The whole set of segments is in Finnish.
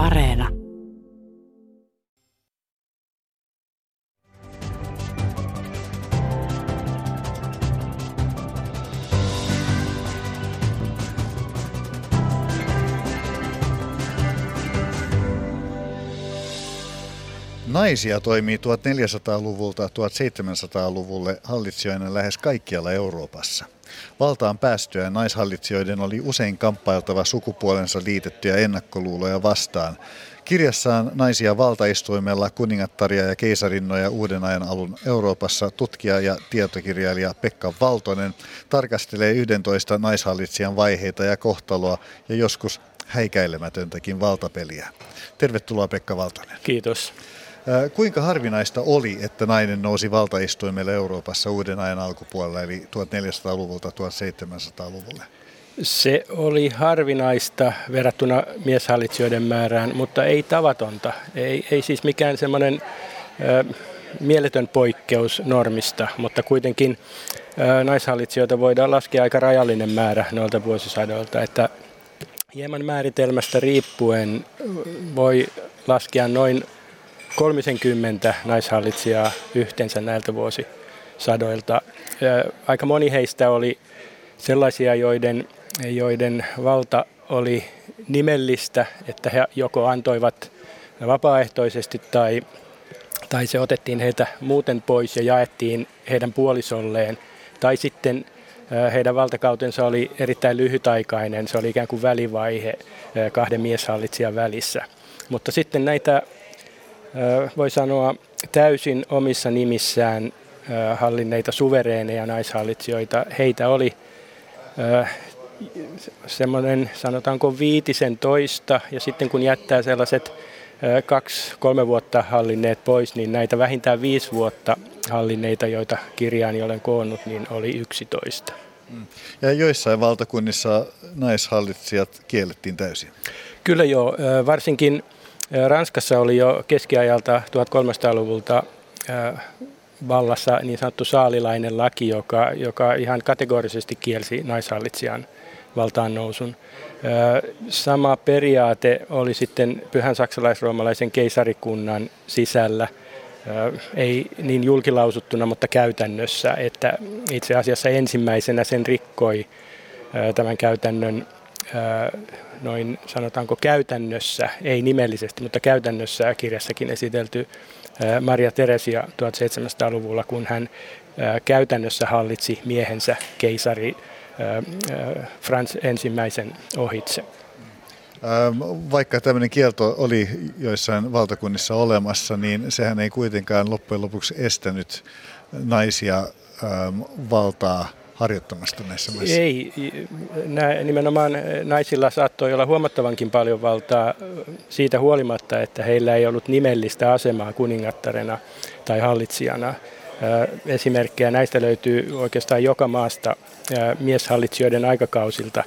Areena. Naisia toimii 1400-luvulta 1700-luvulle hallitsijoina lähes kaikkialla Euroopassa. Valtaan päästyä naishallitsijoiden oli usein kamppailtava sukupuolensa liitettyjä ennakkoluuloja vastaan. Kirjassaan Naisia valtaistuimella kuningattaria ja keisarinnoja uuden ajan alun Euroopassa tutkija ja tietokirjailija Pekka Valtonen tarkastelee 11 naishallitsijan vaiheita ja kohtaloa ja joskus häikäilemätöntäkin valtapeliä. Tervetuloa Pekka Valtonen. Kiitos. Kuinka harvinaista oli, että nainen nousi valtaistuimelle Euroopassa uuden ajan alkupuolella, eli 1400-luvulta 1700-luvulle? Se oli harvinaista verrattuna mieshallitsijoiden määrään, mutta ei tavatonta. Ei, ei siis mikään semmoinen mieletön poikkeus normista, mutta kuitenkin ö, naishallitsijoita voidaan laskea aika rajallinen määrä noilta vuosisadoilta, että hieman määritelmästä riippuen voi laskea noin 30 naishallitsijaa yhteensä näiltä vuosisadoilta. Aika moni heistä oli sellaisia, joiden, joiden valta oli nimellistä, että he joko antoivat vapaaehtoisesti tai, tai se otettiin heiltä muuten pois ja jaettiin heidän puolisolleen. Tai sitten heidän valtakautensa oli erittäin lyhytaikainen, se oli ikään kuin välivaihe kahden mieshallitsijan välissä. Mutta sitten näitä voi sanoa täysin omissa nimissään hallinneita suvereeneja naishallitsijoita. Heitä oli semmoinen sanotaanko viitisen toista ja sitten kun jättää sellaiset kaksi, kolme vuotta hallinneet pois, niin näitä vähintään viisi vuotta hallinneita, joita kirjaani olen koonnut, niin oli yksitoista. Mm. Ja joissain valtakunnissa naishallitsijat kiellettiin täysin? Kyllä joo, varsinkin Ranskassa oli jo keskiajalta 1300-luvulta vallassa niin sanottu saalilainen laki, joka, joka ihan kategorisesti kielsi naishallitsijan valtaan nousun. Sama periaate oli sitten pyhän saksalais-roomalaisen keisarikunnan sisällä, ei niin julkilausuttuna, mutta käytännössä, että itse asiassa ensimmäisenä sen rikkoi tämän käytännön noin sanotaanko käytännössä, ei nimellisesti, mutta käytännössä kirjassakin esitelty Maria Teresia 1700-luvulla, kun hän käytännössä hallitsi miehensä keisari Frans ensimmäisen ohitse. Vaikka tämmöinen kielto oli joissain valtakunnissa olemassa, niin sehän ei kuitenkaan loppujen lopuksi estänyt naisia valtaa harjoittamasta näissä maissa? Ei, nimenomaan naisilla saattoi olla huomattavankin paljon valtaa siitä huolimatta, että heillä ei ollut nimellistä asemaa kuningattarena tai hallitsijana. Esimerkkejä näistä löytyy oikeastaan joka maasta mieshallitsijoiden aikakausilta.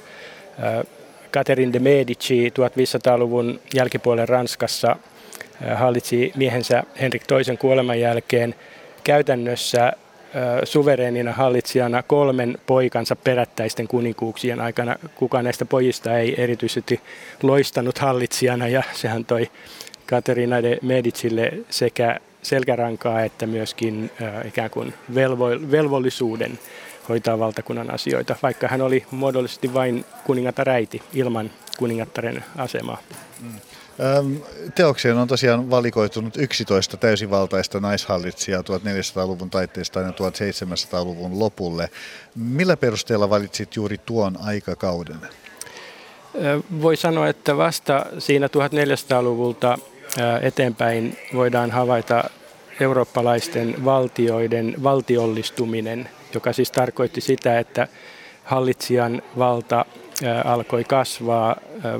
Catherine de Medici 1500-luvun jälkipuolen Ranskassa hallitsi miehensä Henrik toisen kuoleman jälkeen käytännössä suvereenina hallitsijana kolmen poikansa perättäisten kuninkuuksien aikana. Kukaan näistä pojista ei erityisesti loistanut hallitsijana ja sehän toi Katerina de Medicille sekä selkärankaa että myöskin ikään kuin velvo- velvollisuuden hoitaa valtakunnan asioita, vaikka hän oli muodollisesti vain kuningatar äiti ilman kuningattaren asemaa. Mm. Teokseen on tosiaan valikoitunut 11 täysivaltaista naishallitsijaa 1400-luvun taitteesta aina 1700-luvun lopulle. Millä perusteella valitsit juuri tuon aikakauden? Voi sanoa, että vasta siinä 1400-luvulta eteenpäin voidaan havaita eurooppalaisten valtioiden valtiollistuminen, joka siis tarkoitti sitä, että hallitsijan valta alkoi kasvaa,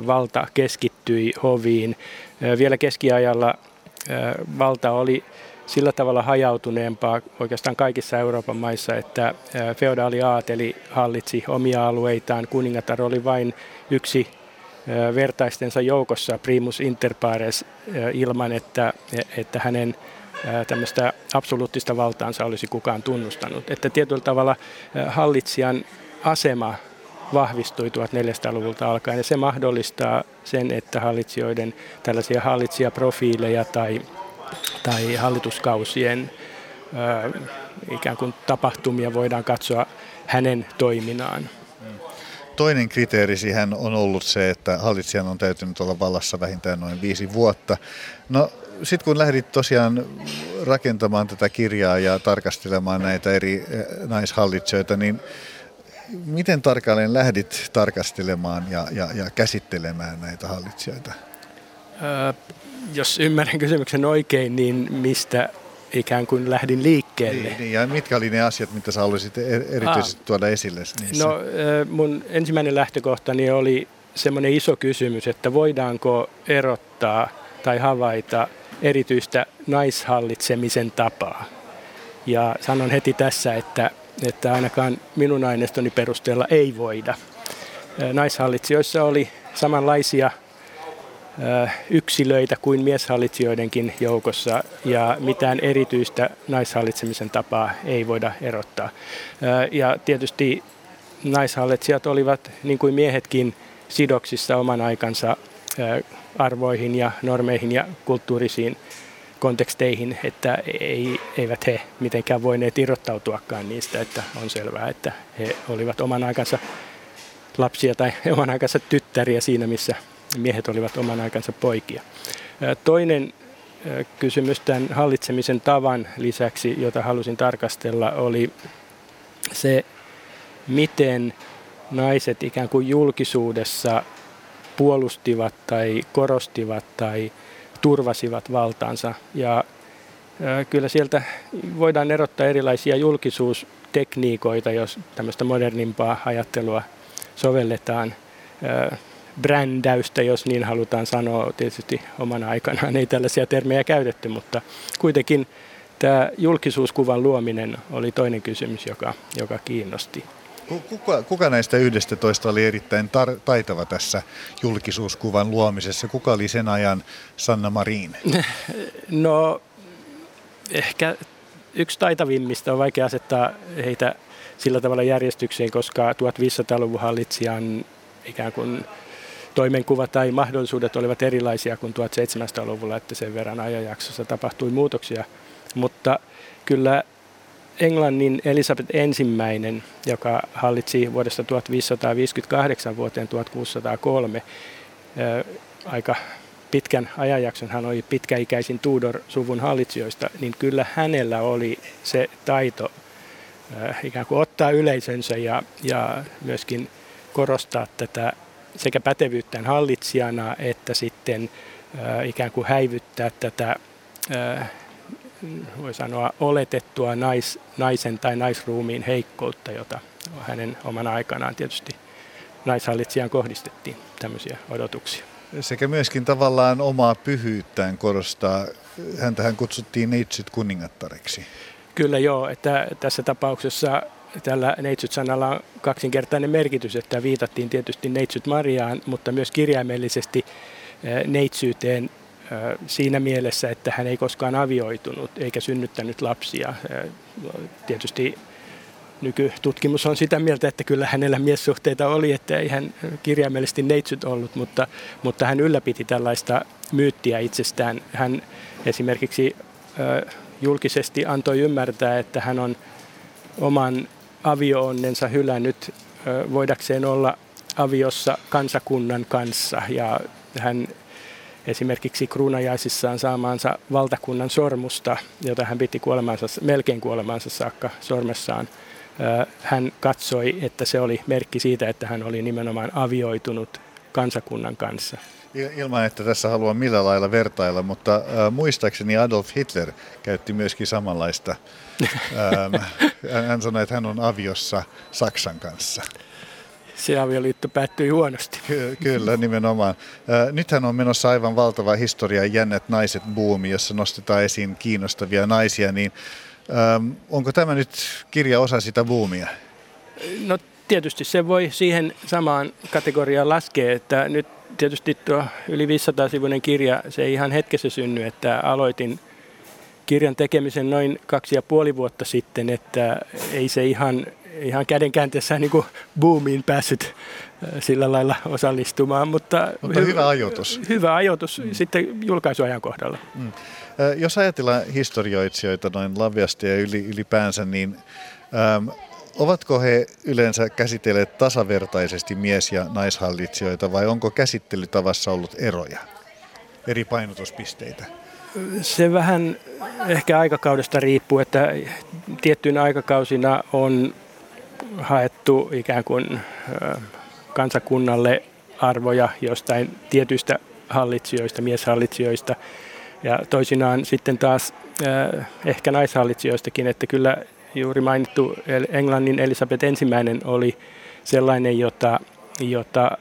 valta keskittyi hoviin. Vielä keskiajalla valta oli sillä tavalla hajautuneempaa oikeastaan kaikissa Euroopan maissa, että feodaali aateli hallitsi omia alueitaan, kuningatar oli vain yksi vertaistensa joukossa primus inter pares ilman, että, että hänen tämmöistä absoluuttista valtaansa olisi kukaan tunnustanut. Että tietyllä tavalla hallitsijan asema vahvistui 1400-luvulta alkaen ja se mahdollistaa sen, että hallitsijoiden tällaisia hallitsijaprofiileja tai, tai hallituskausien ö, ikään kuin tapahtumia voidaan katsoa hänen toiminaan. Toinen kriteeri siihen on ollut se, että hallitsijan on täytynyt olla vallassa vähintään noin viisi vuotta. No sitten kun lähdit tosiaan rakentamaan tätä kirjaa ja tarkastelemaan näitä eri naishallitsijoita, niin miten tarkalleen lähdit tarkastelemaan ja, ja, ja käsittelemään näitä hallitsijoita? Öö, jos ymmärrän kysymyksen oikein, niin mistä ikään kuin lähdin liikkeelle. Niin, niin, ja mitkä oli ne asiat, mitä sä haluaisit er- erityisesti ah. tuoda esille niissä? No mun ensimmäinen lähtökohtani oli semmoinen iso kysymys, että voidaanko erottaa tai havaita erityistä naishallitsemisen tapaa. Ja sanon heti tässä, että, että ainakaan minun aineistoni perusteella ei voida. Naishallitsijoissa oli samanlaisia yksilöitä kuin mieshallitsijoidenkin joukossa ja mitään erityistä naishallitsemisen tapaa ei voida erottaa. Ja tietysti naishallitsijat olivat, niin kuin miehetkin, sidoksissa oman aikansa arvoihin ja normeihin ja kulttuurisiin konteksteihin, että ei, eivät he mitenkään voineet irrottautuakaan niistä, että on selvää, että he olivat oman aikansa lapsia tai oman aikansa tyttäriä siinä, missä miehet olivat oman aikansa poikia. Toinen kysymys tämän hallitsemisen tavan lisäksi, jota halusin tarkastella, oli se, miten naiset ikään kuin julkisuudessa puolustivat tai korostivat tai turvasivat valtaansa. Ja kyllä sieltä voidaan erottaa erilaisia julkisuustekniikoita, jos tämmöistä modernimpaa ajattelua sovelletaan brändäystä, jos niin halutaan sanoa. Tietysti omana aikanaan ei tällaisia termejä käytetty, mutta kuitenkin tämä julkisuuskuvan luominen oli toinen kysymys, joka, joka kiinnosti. Kuka, kuka näistä yhdestä toista oli erittäin tar- taitava tässä julkisuuskuvan luomisessa? Kuka oli sen ajan Sanna Marin? No ehkä yksi taitavimmista on vaikea asettaa heitä sillä tavalla järjestykseen, koska 1500-luvun hallitsijan ikään kuin toimenkuva tai mahdollisuudet olivat erilaisia kuin 1700-luvulla, että sen verran ajanjaksossa tapahtui muutoksia. Mutta kyllä Englannin Elisabeth ensimmäinen, joka hallitsi vuodesta 1558 vuoteen 1603, aika pitkän ajanjakson, hän oli pitkäikäisin Tudor-suvun hallitsijoista, niin kyllä hänellä oli se taito ikään kuin ottaa yleisönsä ja, ja myöskin korostaa tätä sekä pätevyyttään hallitsijana että sitten ikään kuin häivyttää tätä voi sanoa oletettua nais, naisen tai naisruumiin heikkoutta, jota hänen omana aikanaan tietysti naishallitsijan kohdistettiin tämmöisiä odotuksia. Sekä myöskin tavallaan omaa pyhyyttään korostaa. Häntähän kutsuttiin neitsyt kuningattareksi. Kyllä joo, että tässä tapauksessa tällä neitsyt-sanalla on kaksinkertainen merkitys, että viitattiin tietysti neitsyt Mariaan, mutta myös kirjaimellisesti eh, neitsyyteen siinä mielessä, että hän ei koskaan avioitunut eikä synnyttänyt lapsia. Tietysti nykytutkimus on sitä mieltä, että kyllä hänellä miessuhteita oli, että ei hän kirjaimellisesti neitsyt ollut, mutta, mutta hän ylläpiti tällaista myyttiä itsestään. Hän esimerkiksi julkisesti antoi ymmärtää, että hän on oman avioonnensa hylännyt voidakseen olla aviossa kansakunnan kanssa ja hän esimerkiksi kruunajaisissaan saamaansa valtakunnan sormusta, jota hän piti kuolemansa, melkein kuolemansa saakka sormessaan. Hän katsoi, että se oli merkki siitä, että hän oli nimenomaan avioitunut kansakunnan kanssa. Ilman, että tässä haluan millä lailla vertailla, mutta äh, muistaakseni Adolf Hitler käytti myöskin samanlaista. Ähm, hän sanoi, että hän on aviossa Saksan kanssa. Se avioliitto päättyi huonosti. Ky- kyllä, nimenomaan. Nythän on menossa aivan valtava historia jännät naiset buumi, jossa nostetaan esiin kiinnostavia naisia. Niin, onko tämä nyt kirja osa sitä buumia? No tietysti se voi siihen samaan kategoriaan laskea, että nyt tietysti tuo yli 500-sivuinen kirja, se ei ihan hetkessä synny, että aloitin kirjan tekemisen noin kaksi ja puoli vuotta sitten, että ei se ihan ihan kädenkäänteessä niin kuin boomiin päässyt sillä lailla osallistumaan. Mutta, mutta hy- hyvä ajoitus. Hyvä ajoitus mm. sitten julkaisuajan kohdalla. Mm. Jos ajatellaan historioitsijoita noin laviasti ja yli, ylipäänsä, niin ähm, ovatko he yleensä käsitelleet tasavertaisesti mies- ja naishallitsijoita vai onko käsittelytavassa ollut eroja, eri painotuspisteitä? Se vähän ehkä aikakaudesta riippuu, että tiettyinä aikakausina on haettu ikään kuin kansakunnalle arvoja jostain tietyistä hallitsijoista, mieshallitsijoista. Ja toisinaan sitten taas ehkä naishallitsijoistakin, että kyllä juuri mainittu Englannin Elisabeth ensimmäinen oli sellainen, jota, jota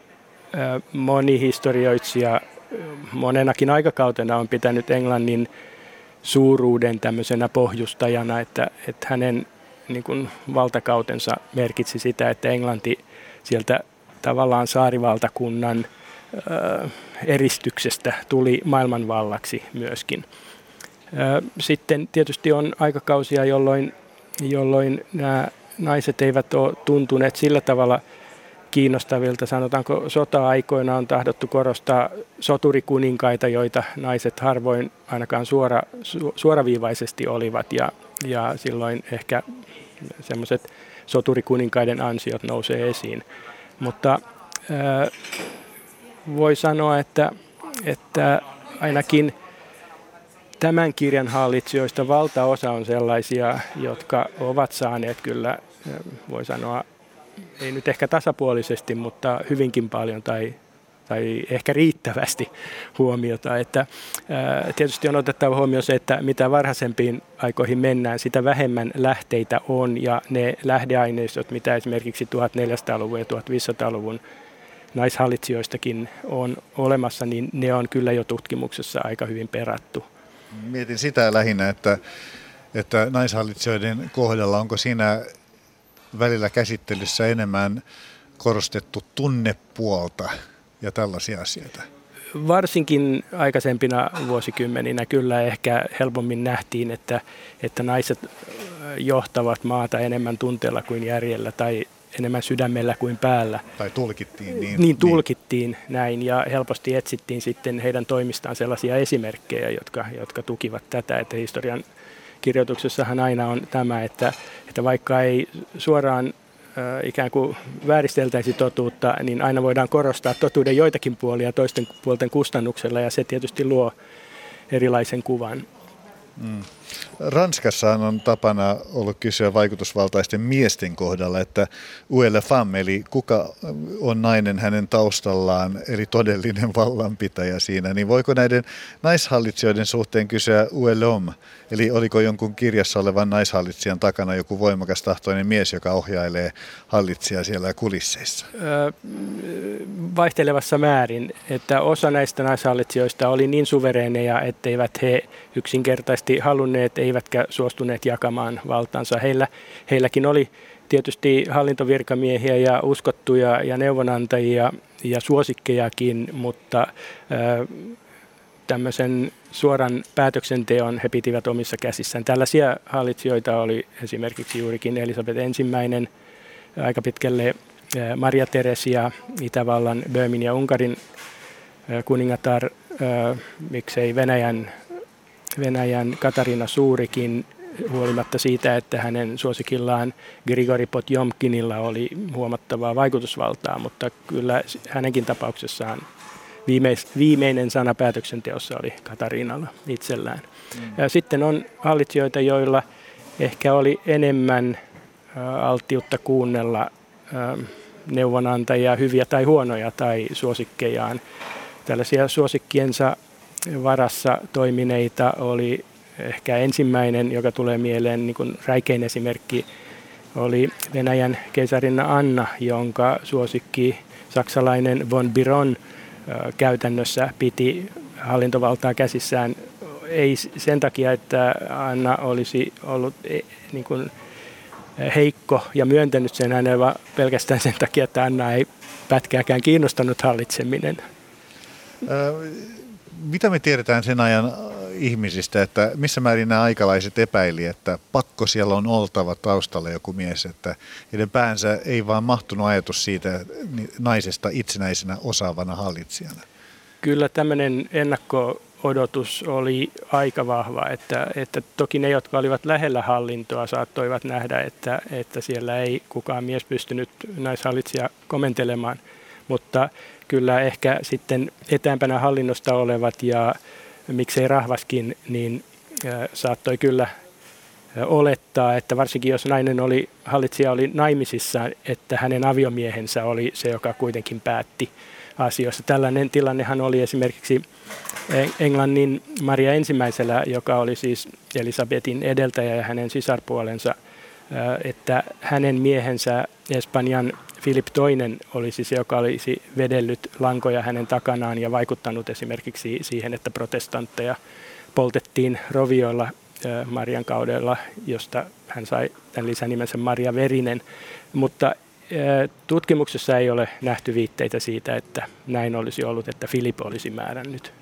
moni historioitsija monenakin aikakautena on pitänyt Englannin suuruuden tämmöisenä pohjustajana, että, että hänen niin kuin valtakautensa merkitsi sitä, että Englanti sieltä tavallaan saarivaltakunnan ö, eristyksestä tuli maailmanvallaksi myöskin. Ö, sitten tietysti on aikakausia, jolloin, jolloin nämä naiset eivät ole tuntuneet sillä tavalla – kiinnostavilta. Sanotaanko sota-aikoina on tahdottu korostaa soturikuninkaita, joita naiset harvoin ainakaan suora, su, suoraviivaisesti olivat ja, ja silloin ehkä semmoiset soturikuninkaiden ansiot nousee esiin. Mutta ää, voi sanoa, että, että ainakin tämän kirjan hallitsijoista valtaosa on sellaisia, jotka ovat saaneet kyllä, voi sanoa, ei nyt ehkä tasapuolisesti, mutta hyvinkin paljon tai, tai ehkä riittävästi huomiota. Että, ää, tietysti on otettava huomioon se, että mitä varhaisempiin aikoihin mennään, sitä vähemmän lähteitä on ja ne lähdeaineistot, mitä esimerkiksi 1400-luvun ja 1500-luvun naishallitsijoistakin on olemassa, niin ne on kyllä jo tutkimuksessa aika hyvin perattu. Mietin sitä lähinnä, että, että naishallitsijoiden kohdalla onko siinä välillä käsittelyssä enemmän korostettu tunnepuolta ja tällaisia asioita? Varsinkin aikaisempina vuosikymmeninä kyllä ehkä helpommin nähtiin, että, että naiset johtavat maata enemmän tunteella kuin järjellä tai enemmän sydämellä kuin päällä. Tai tulkittiin niin. Niin tulkittiin niin. näin ja helposti etsittiin sitten heidän toimistaan sellaisia esimerkkejä, jotka, jotka tukivat tätä, että historian kirjoituksessahan aina on tämä, että, että vaikka ei suoraan ikään kuin vääristeltäisi totuutta, niin aina voidaan korostaa totuuden joitakin puolia toisten puolten kustannuksella ja se tietysti luo erilaisen kuvan. Mm. Ranskassa on tapana ollut kysyä vaikutusvaltaisten miesten kohdalla, että uelle femme, eli kuka on nainen hänen taustallaan, eli todellinen vallanpitäjä siinä, niin voiko näiden naishallitsijoiden suhteen kysyä uelle homme, eli oliko jonkun kirjassa olevan naishallitsijan takana joku voimakas tahtoinen mies, joka ohjailee hallitsijaa siellä kulisseissa? vaihtelevassa määrin, että osa näistä naishallitsijoista oli niin suvereeneja, etteivät he yksinkertaisesti halunneet, ei eivätkä suostuneet jakamaan valtansa. Heillä, heilläkin oli tietysti hallintovirkamiehiä ja uskottuja ja neuvonantajia ja suosikkejakin, mutta tämmöisen suoran päätöksenteon he pitivät omissa käsissään. Tällaisia hallitsijoita oli esimerkiksi juurikin Elisabeth ensimmäinen, aika pitkälle Maria Teresia, Itävallan, Böömin ja Unkarin kuningatar, miksei Venäjän Venäjän Katarina Suurikin huolimatta siitä, että hänen suosikillaan Grigori Potjomkinilla oli huomattavaa vaikutusvaltaa, mutta kyllä hänenkin tapauksessaan viimeis, viimeinen sana päätöksenteossa oli Katarinalla itsellään. Mm. Ja sitten on hallitsijoita, joilla ehkä oli enemmän alttiutta kuunnella neuvonantajia, hyviä tai huonoja tai suosikkejaan. Tällaisia suosikkiensa varassa toimineita oli ehkä ensimmäinen, joka tulee mieleen, niin kuin räikein esimerkki, oli Venäjän keisarinna Anna, jonka suosikki saksalainen von Biron käytännössä piti hallintovaltaa käsissään. Ei sen takia, että Anna olisi ollut e, niin kuin heikko ja myöntänyt sen hänelle, vaan pelkästään sen takia, että Anna ei pätkääkään kiinnostanut hallitseminen mitä me tiedetään sen ajan ihmisistä, että missä määrin nämä aikalaiset epäili, että pakko siellä on oltava taustalla joku mies, että heidän päänsä ei vaan mahtunut ajatus siitä naisesta itsenäisenä osaavana hallitsijana. Kyllä tämmöinen ennakko-odotus oli aika vahva, että, että toki ne, jotka olivat lähellä hallintoa, saattoivat nähdä, että, että siellä ei kukaan mies pystynyt naishallitsija komentelemaan, mutta kyllä ehkä sitten etäämpänä hallinnosta olevat ja miksei rahvaskin, niin saattoi kyllä olettaa, että varsinkin jos nainen oli, hallitsija oli naimisissa, että hänen aviomiehensä oli se, joka kuitenkin päätti asioista. Tällainen tilannehan oli esimerkiksi Englannin Maria ensimmäisellä, joka oli siis Elisabetin edeltäjä ja hänen sisarpuolensa, että hänen miehensä Espanjan Filip II olisi se, joka olisi vedellyt lankoja hänen takanaan ja vaikuttanut esimerkiksi siihen, että protestantteja poltettiin rovioilla Marian kaudella, josta hän sai tämän lisänimensä Maria Verinen. Mutta tutkimuksessa ei ole nähty viitteitä siitä, että näin olisi ollut, että Filip olisi määrännyt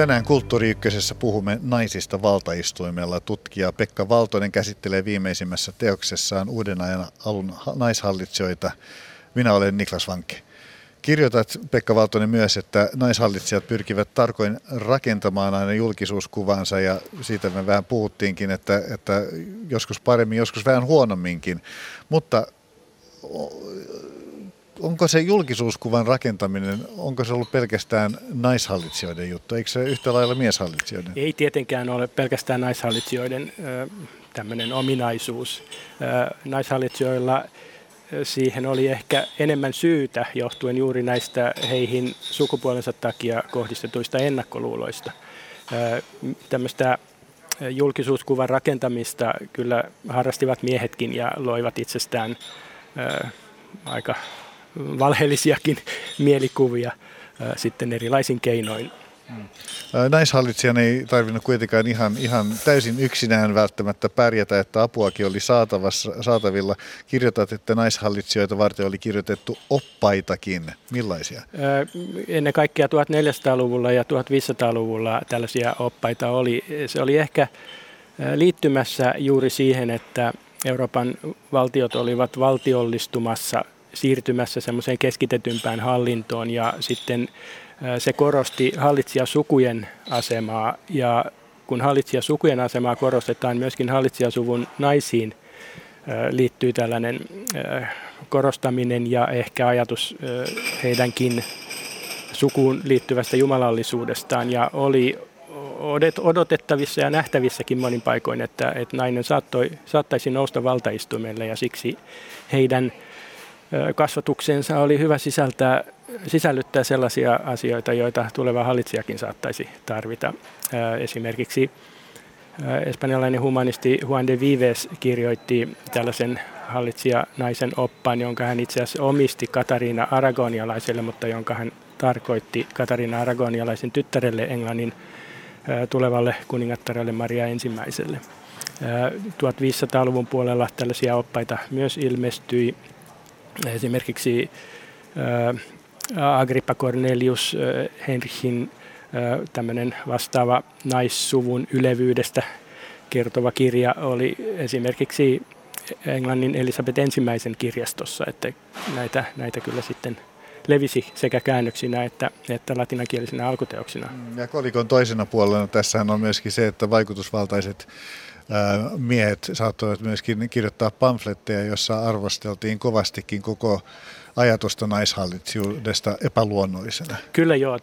Tänään Kulttuuri Ykkösessä puhumme naisista valtaistuimella. Tutkija Pekka Valtonen käsittelee viimeisimmässä teoksessaan uuden ajan alun naishallitsijoita. Minä olen Niklas Vankke. Kirjoitat, Pekka Valtonen, myös, että naishallitsijat pyrkivät tarkoin rakentamaan aina julkisuuskuvansa ja siitä me vähän puhuttiinkin, että, että joskus paremmin, joskus vähän huonomminkin. Mutta onko se julkisuuskuvan rakentaminen, onko se ollut pelkästään naishallitsijoiden juttu? Eikö se yhtä lailla mieshallitsijoiden? Ei tietenkään ole pelkästään naishallitsijoiden tämmöinen ominaisuus. Naishallitsijoilla siihen oli ehkä enemmän syytä johtuen juuri näistä heihin sukupuolensa takia kohdistetuista ennakkoluuloista. Tämmöistä julkisuuskuvan rakentamista kyllä harrastivat miehetkin ja loivat itsestään aika valheellisiakin mielikuvia sitten erilaisin keinoin. Naishallitsijan ei tarvinnut kuitenkaan ihan, ihan täysin yksinään välttämättä pärjätä, että apuakin oli saatavilla. Kirjoitat, että naishallitsijoita varten oli kirjoitettu oppaitakin. Millaisia? Ennen kaikkea 1400-luvulla ja 1500-luvulla tällaisia oppaita oli. Se oli ehkä liittymässä juuri siihen, että Euroopan valtiot olivat valtiollistumassa siirtymässä semmoiseen keskitetympään hallintoon ja sitten se korosti hallitsijasukujen asemaa. Ja kun hallitsijasukujen asemaa korostetaan, myöskin hallitsijasuvun naisiin liittyy tällainen korostaminen ja ehkä ajatus heidänkin sukuun liittyvästä jumalallisuudestaan. Ja oli odotettavissa ja nähtävissäkin monin paikoin, että, että nainen saattoi, saattaisi nousta valtaistuimelle ja siksi heidän kasvatuksensa oli hyvä sisältää, sisällyttää sellaisia asioita, joita tuleva hallitsijakin saattaisi tarvita. Esimerkiksi espanjalainen humanisti Juan de Vives kirjoitti tällaisen hallitsija-naisen oppaan, jonka hän itse asiassa omisti Katariina Aragonialaiselle, mutta jonka hän tarkoitti Katariina Aragonialaisen tyttärelle Englannin tulevalle kuningattarelle Maria ensimmäiselle. 1500-luvun puolella tällaisia oppaita myös ilmestyi Esimerkiksi Agrippa Cornelius Henrichin tämmöinen vastaava naissuvun ylevyydestä kertova kirja oli esimerkiksi Englannin Elisabeth ensimmäisen kirjastossa, että näitä, näitä kyllä sitten levisi sekä käännöksinä että, että latinakielisinä alkuteoksina. Ja kolikon toisena puolella tässähän on myöskin se, että vaikutusvaltaiset miehet saattoivat myöskin kirjoittaa pamfletteja, jossa arvosteltiin kovastikin koko ajatusta naishallitsijuudesta epäluonnollisena. Kyllä joo.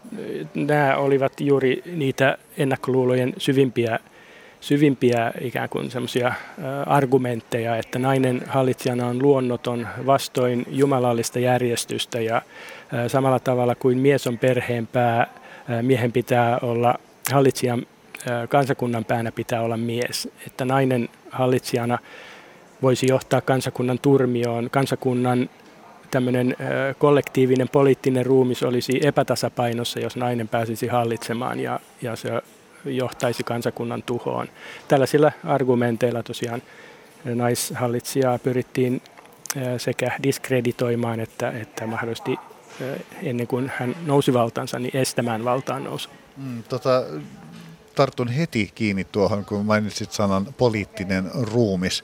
Nämä olivat juuri niitä ennakkoluulojen syvimpiä, syvimpiä ikään kuin semmoisia argumentteja, että nainen hallitsijana on luonnoton vastoin jumalallista järjestystä ja samalla tavalla kuin mies on perheen pää, miehen pitää olla hallitsijan kansakunnan päänä pitää olla mies, että nainen hallitsijana voisi johtaa kansakunnan turmioon, kansakunnan tämmöinen kollektiivinen poliittinen ruumis olisi epätasapainossa, jos nainen pääsisi hallitsemaan ja, ja se johtaisi kansakunnan tuhoon. Tällaisilla argumenteilla tosiaan naishallitsijaa pyrittiin sekä diskreditoimaan että, että mahdollisesti ennen kuin hän nousi valtaansa, niin estämään valtaan nousu. Mm, tota, tartun heti kiinni tuohon, kun mainitsit sanan poliittinen ruumis.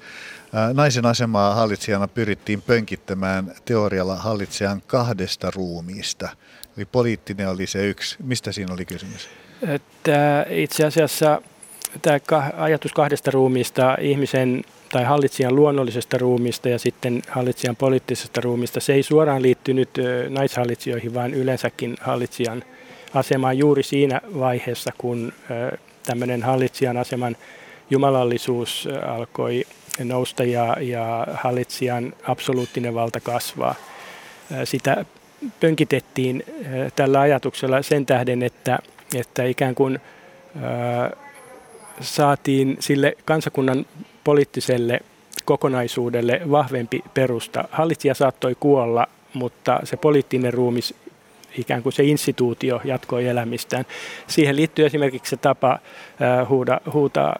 Naisen asemaa hallitsijana pyrittiin pönkittämään teorialla hallitsijan kahdesta ruumiista. Eli poliittinen oli se yksi. Mistä siinä oli kysymys? Että itse asiassa tämä ajatus kahdesta ruumiista, ihmisen tai hallitsijan luonnollisesta ruumista ja sitten hallitsijan poliittisesta ruumista, se ei suoraan liittynyt naishallitsijoihin, vaan yleensäkin hallitsijan asemaan juuri siinä vaiheessa, kun tämmöinen hallitsijan aseman jumalallisuus alkoi nousta ja, ja hallitsijan absoluuttinen valta kasvaa. Sitä pönkitettiin tällä ajatuksella sen tähden, että, että ikään kuin saatiin sille kansakunnan poliittiselle kokonaisuudelle vahvempi perusta. Hallitsija saattoi kuolla, mutta se poliittinen ruumis, ikään kuin se instituutio jatkoi elämistään. Siihen liittyy esimerkiksi se tapa huuda, huutaa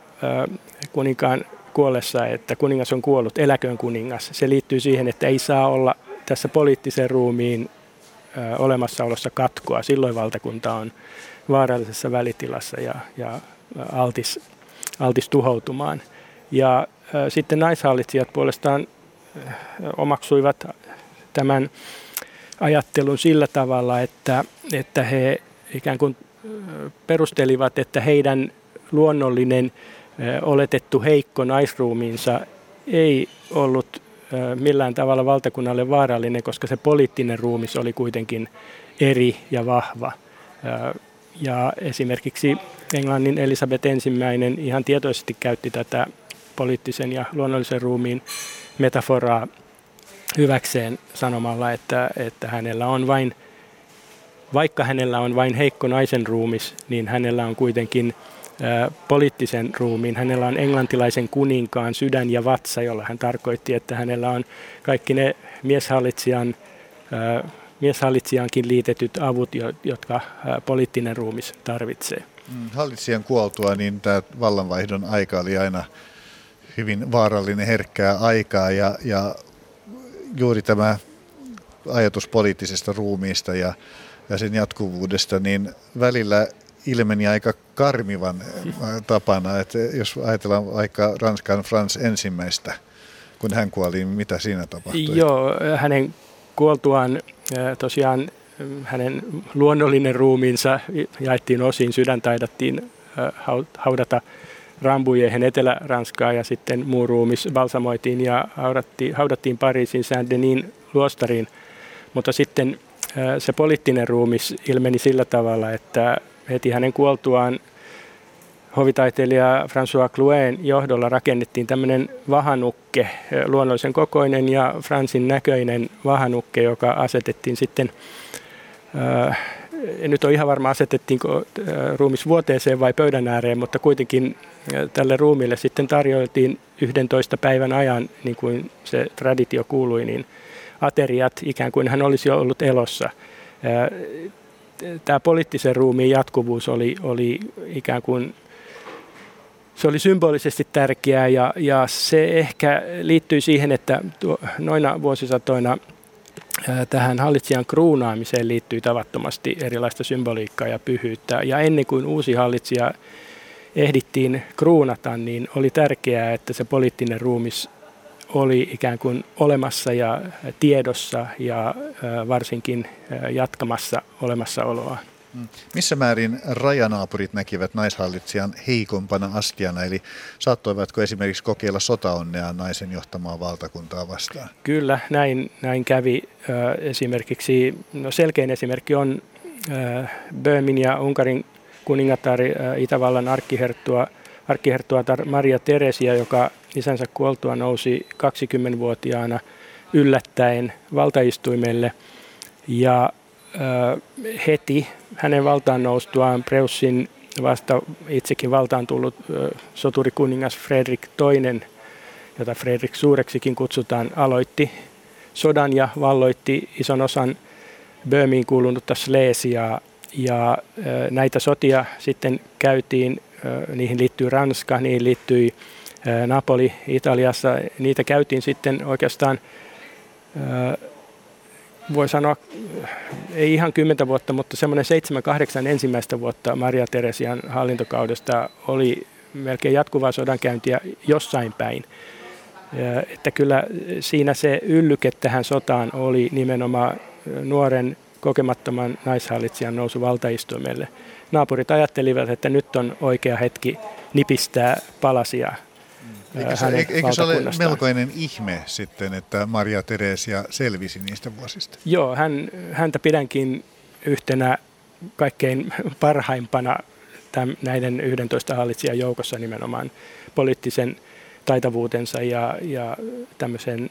kuninkaan kuollessa, että kuningas on kuollut, eläköön kuningas. Se liittyy siihen, että ei saa olla tässä poliittisen ruumiin olemassaolossa katkoa. Silloin valtakunta on vaarallisessa välitilassa ja, ja altis, altis tuhoutumaan. Ja sitten naishallitsijat puolestaan omaksuivat tämän ajattelun sillä tavalla, että, että he ikään kuin perustelivat, että heidän luonnollinen oletettu heikko naisruumiinsa ei ollut millään tavalla valtakunnalle vaarallinen, koska se poliittinen ruumis oli kuitenkin eri ja vahva. Ja esimerkiksi Englannin Elisabeth ensimmäinen ihan tietoisesti käytti tätä poliittisen ja luonnollisen ruumiin metaforaa hyväkseen sanomalla, että, että hänellä on vain, vaikka hänellä on vain heikko naisen ruumis, niin hänellä on kuitenkin ä, poliittisen ruumiin. Hänellä on englantilaisen kuninkaan sydän ja vatsa, jolla hän tarkoitti, että hänellä on kaikki ne mieshallitsijan ä, mieshallitsijankin liitetyt avut, jotka poliittinen ruumis tarvitsee. Mm, hallitsijan kuoltua, niin tämä vallanvaihdon aika oli aina hyvin vaarallinen, herkkää aikaa ja, ja juuri tämä ajatus poliittisesta ruumiista ja, ja sen jatkuvuudesta, niin välillä ilmeni aika karmivan tapana, että jos ajatellaan vaikka Ranskan Frans ensimmäistä, kun hän kuoli, niin mitä siinä tapahtui? Joo, hänen kuoltuaan tosiaan hänen luonnollinen ruumiinsa jaettiin osiin, sydän taidattiin haudata Rambujehen Etelä-Ranskaa ja sitten muu ruumis balsamoitiin ja haudattiin, haudattiin Pariisin Saint-Denis luostariin. Mutta sitten se poliittinen ruumis ilmeni sillä tavalla, että heti hänen kuoltuaan hovitaiteilija François Clouin johdolla rakennettiin tämmöinen vahanukke, luonnollisen kokoinen ja Fransin näköinen vahanukke, joka asetettiin sitten, ää, en nyt ole ihan varma asetettiinko ruumis vuoteeseen vai pöydän ääreen, mutta kuitenkin tälle ruumille sitten tarjoiltiin 11 päivän ajan, niin kuin se traditio kuului, niin ateriat ikään kuin hän olisi ollut elossa. Tämä poliittisen ruumiin jatkuvuus oli, oli ikään kuin se oli symbolisesti tärkeää ja, ja se ehkä liittyi siihen, että tuo, noina vuosisatoina tähän hallitsijan kruunaamiseen liittyy tavattomasti erilaista symboliikkaa ja pyhyyttä. Ja ennen kuin uusi hallitsija ehdittiin kruunata, niin oli tärkeää, että se poliittinen ruumis oli ikään kuin olemassa ja tiedossa ja varsinkin jatkamassa olemassaoloa. Mm. Missä määrin rajanaapurit näkivät naishallitsijan heikompana astiana, eli saattoivatko esimerkiksi kokeilla sotaonnea naisen johtamaa valtakuntaa vastaan? Kyllä, näin, näin kävi. Esimerkiksi, no selkein esimerkki on Böömin ja Unkarin kuningatar Itävallan arkkiherttua, arkkiherttuatar Maria Teresia, joka isänsä kuoltua nousi 20-vuotiaana yllättäen valtaistuimelle. Ja heti hänen valtaan noustuaan Preussin vasta itsekin valtaan tullut soturikuningas Fredrik II, jota Fredrik Suureksikin kutsutaan, aloitti sodan ja valloitti ison osan Böömiin kuulunutta Slesiaa. Ja näitä sotia sitten käytiin, niihin liittyy Ranska, niihin liittyi Napoli Italiassa. Niitä käytiin sitten oikeastaan voi sanoa, ei ihan kymmentä vuotta, mutta semmoinen seitsemän, kahdeksan ensimmäistä vuotta Maria Teresian hallintokaudesta oli melkein jatkuvaa sodankäyntiä jossain päin. Ja, että kyllä siinä se yllyke tähän sotaan oli nimenomaan nuoren kokemattoman naishallitsijan nousu valtaistuimelle. Naapurit ajattelivat, että nyt on oikea hetki nipistää palasia Eikö se, eikö se ole melkoinen ihme sitten, että Maria Teresia selvisi niistä vuosista? Joo, hän, häntä pidänkin yhtenä kaikkein parhaimpana tämän, näiden 11 hallitsijan joukossa nimenomaan poliittisen taitavuutensa ja, ja tämmöisen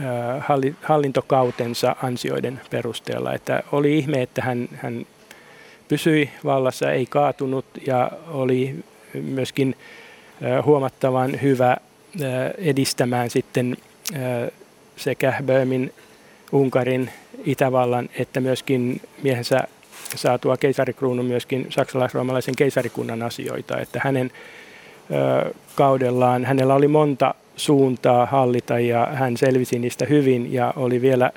äh, hallintokautensa ansioiden perusteella. Että oli ihme, että hän, hän pysyi vallassa, ei kaatunut ja oli myöskin huomattavan hyvä edistämään sitten sekä Böhmin, Unkarin, Itävallan että myöskin miehensä saatua keisarikruunun myöskin saksalais-roomalaisen keisarikunnan asioita. Että hänen kaudellaan hänellä oli monta suuntaa hallita ja hän selvisi niistä hyvin ja oli vielä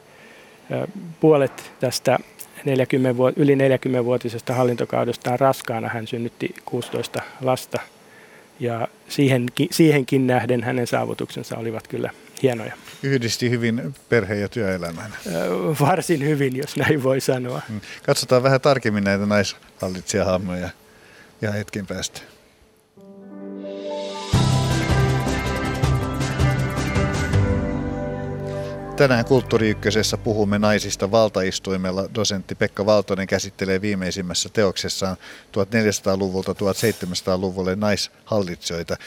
puolet tästä 40, yli 40-vuotisesta hallintokaudestaan raskaana. Hän synnytti 16 lasta ja siihenkin, siihenkin nähden hänen saavutuksensa olivat kyllä hienoja. Yhdisti hyvin perhe- ja työelämän. Varsin hyvin, jos näin voi sanoa. Mm. Katsotaan vähän tarkemmin näitä naishallitsijahahmoja ja hetken päästä. Tänään Kulttuuri Ykkösessä puhumme naisista valtaistuimella. Dosentti Pekka Valtonen käsittelee viimeisimmässä teoksessaan 1400-luvulta 1700-luvulle naishallitsijoita.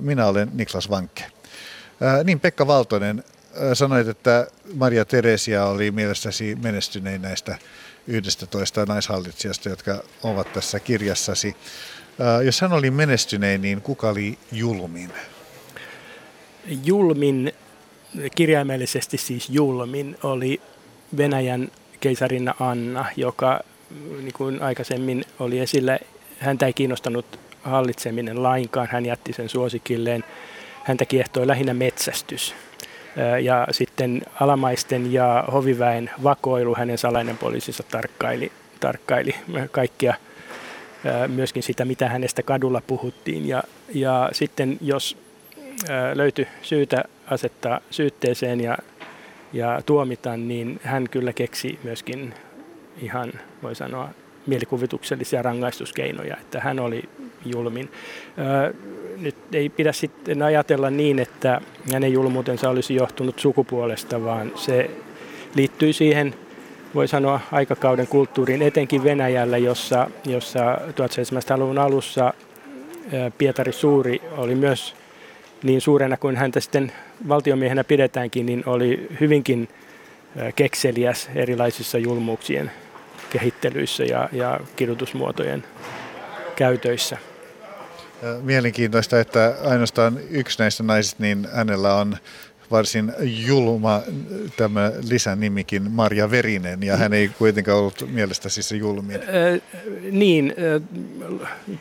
Minä olen Niklas Vankke. Niin Pekka Valtonen, sanoit, että Maria Teresia oli mielestäsi menestynein näistä 11 naishallitsijasta, jotka ovat tässä kirjassasi. Jos hän oli menestynein, niin kuka oli julmin? Julmin kirjaimellisesti siis julmin oli Venäjän keisarinna Anna, joka niin kuin aikaisemmin oli esillä, häntä ei kiinnostanut hallitseminen lainkaan, hän jätti sen suosikilleen. Häntä kiehtoi lähinnä metsästys. Ja sitten alamaisten ja hoviväen vakoilu, hänen salainen poliisinsa tarkkaili, tarkkaili kaikkia, myöskin sitä, mitä hänestä kadulla puhuttiin. Ja, ja sitten jos löytyi syytä asettaa syytteeseen ja, ja tuomita, niin hän kyllä keksi myöskin ihan, voi sanoa, mielikuvituksellisia rangaistuskeinoja, että hän oli julmin. Nyt ei pidä sitten ajatella niin, että hänen julmuutensa olisi johtunut sukupuolesta, vaan se liittyy siihen, voi sanoa, aikakauden kulttuuriin, etenkin Venäjällä, jossa, jossa 1700-luvun alussa Pietari Suuri oli myös niin suurena kuin häntä sitten valtiomiehenä pidetäänkin, niin oli hyvinkin kekseliäs erilaisissa julmuuksien kehittelyissä ja, ja kidutusmuotojen käytöissä. Mielenkiintoista, että ainoastaan yksi näistä naisista, niin hänellä on varsin julma tämä lisänimikin Marja Verinen, ja hän ei kuitenkaan ollut mielestäsi se julmin. Äh, niin, äh,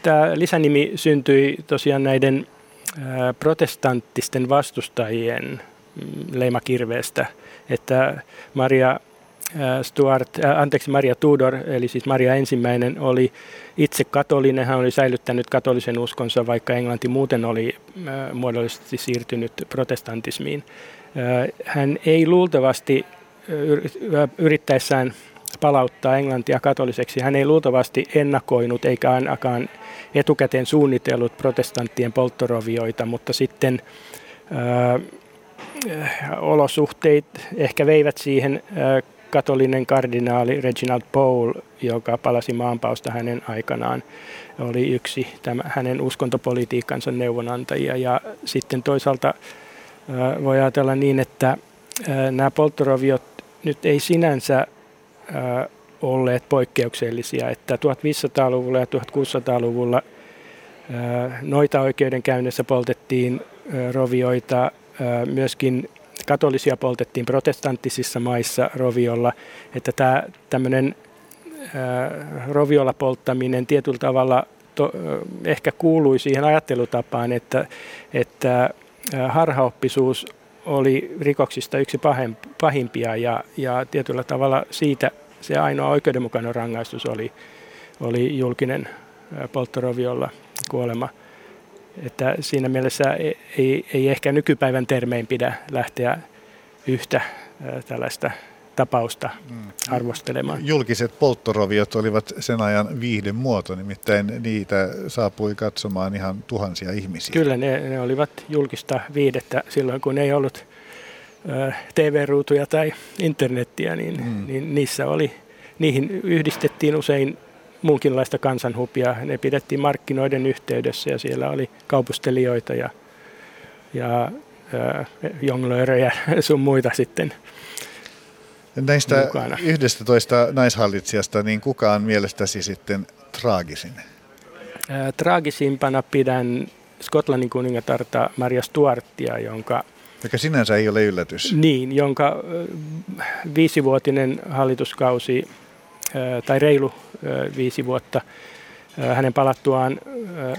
tämä lisänimi syntyi tosiaan näiden protestanttisten vastustajien mm, leimakirveestä, että Maria Stuart, äh, anteeksi, Maria Tudor, eli siis Maria ensimmäinen, oli itse katolinen. Hän oli säilyttänyt katolisen uskonsa, vaikka Englanti muuten oli äh, muodollisesti siirtynyt protestantismiin. Äh, hän ei luultavasti yrittäessään palauttaa Englantia katoliseksi. Hän ei luultavasti ennakoinut eikä ainakaan etukäteen suunnitellut protestanttien polttorovioita, mutta sitten ää, olosuhteet ehkä veivät siihen ää, katolinen kardinaali Reginald Pole, joka palasi maanpausta hänen aikanaan, oli yksi tämä, hänen uskontopolitiikkansa neuvonantajia. Ja sitten toisaalta ää, voi ajatella niin, että ää, nämä polttoroviot nyt ei sinänsä olleet poikkeuksellisia, että 1500-luvulla ja 1600-luvulla noita oikeudenkäynnissä poltettiin rovioita, myöskin katolisia poltettiin protestanttisissa maissa roviolla, että tämä tämmöinen roviolla polttaminen tietyllä tavalla to, ehkä kuului siihen ajattelutapaan, että, että harhaoppisuus oli rikoksista yksi pahimpia ja, ja tietyllä tavalla siitä se ainoa oikeudenmukainen rangaistus oli, oli julkinen polttoroviolla kuolema. Että siinä mielessä ei, ei ehkä nykypäivän termein pidä lähteä yhtä tällaista tapausta arvostelemaan. Julkiset polttoroviot olivat sen ajan viihden muoto, nimittäin niitä saapui katsomaan ihan tuhansia ihmisiä. Kyllä, ne, ne olivat julkista viidettä silloin, kun ei ollut TV-ruutuja tai internettiä, niin, mm. niin niissä oli, niihin yhdistettiin usein muunkinlaista kansanhupia. Ne pidettiin markkinoiden yhteydessä ja siellä oli kaupustelijoita ja, ja jonglöörejä sun muita sitten Näistä mukana. 11 naishallitsijasta, niin kuka on mielestäsi sitten traagisin? Ää, traagisimpana pidän Skotlannin kuningatarta Maria Stuartia, jonka joka sinänsä ei ole yllätys. Niin, jonka viisivuotinen hallituskausi, tai reilu viisi vuotta, hänen palattuaan,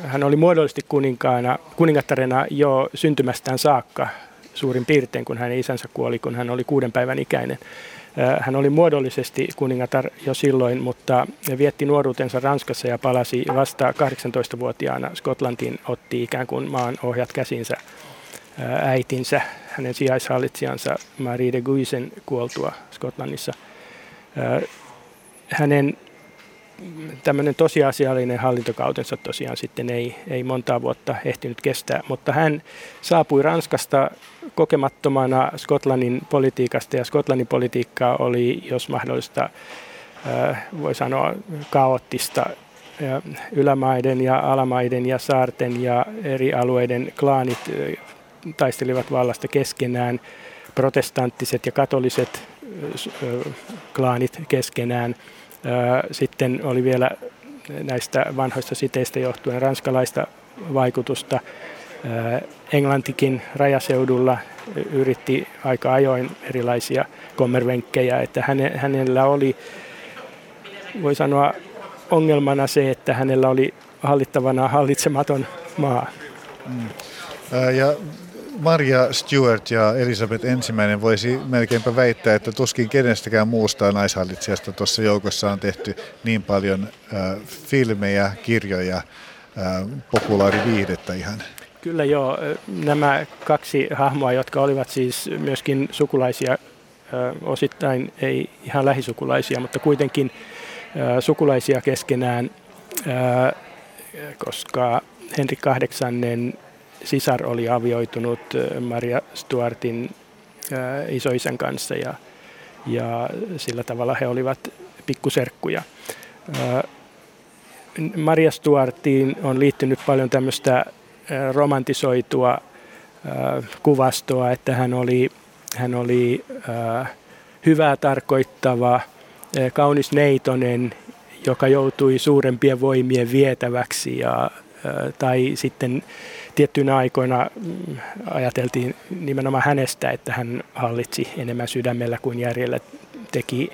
hän oli muodollisesti kuninkaana, kuningattarena jo syntymästään saakka suurin piirtein, kun hänen isänsä kuoli, kun hän oli kuuden päivän ikäinen. Hän oli muodollisesti kuningatar jo silloin, mutta vietti nuoruutensa Ranskassa ja palasi vasta 18-vuotiaana Skotlantiin, otti ikään kuin maan ohjat käsinsä äitinsä, hänen sijaishallitsijansa Marie de Guisen kuoltua Skotlannissa. Hänen tämmöinen tosiasiallinen hallintokautensa tosiaan sitten ei, ei montaa vuotta ehtinyt kestää, mutta hän saapui Ranskasta kokemattomana Skotlannin politiikasta ja Skotlannin politiikka oli, jos mahdollista, voi sanoa kaoottista ylämaiden ja alamaiden ja saarten ja eri alueiden klaanit taistelivat vallasta keskenään, protestanttiset ja katoliset klaanit keskenään – sitten oli vielä näistä vanhoista siteistä johtuen ranskalaista vaikutusta. Englantikin rajaseudulla yritti aika ajoin erilaisia kommervenkkejä, että hänellä oli, voi sanoa, ongelmana se, että hänellä oli hallittavana hallitsematon maa. Mm. Ja Maria Stuart ja Elisabeth ensimmäinen voisi melkeinpä väittää, että tuskin kenestäkään muusta naishallitsijasta tuossa joukossa on tehty niin paljon äh, filmejä, kirjoja, äh, populaariviihdettä ihan. Kyllä joo, nämä kaksi hahmoa, jotka olivat siis myöskin sukulaisia, äh, osittain ei ihan lähisukulaisia, mutta kuitenkin äh, sukulaisia keskenään, äh, koska Henrik VIII sisar oli avioitunut Maria Stuartin isoisän kanssa ja, ja sillä tavalla he olivat pikkuserkkuja. Maria Stuartiin on liittynyt paljon tämmöistä romantisoitua kuvastoa, että hän oli, hän oli hyvää tarkoittava, kaunis neitonen, joka joutui suurempien voimien vietäväksi ja, tai sitten tiettyinä aikoina mm, ajateltiin nimenomaan hänestä, että hän hallitsi enemmän sydämellä kuin järjellä, teki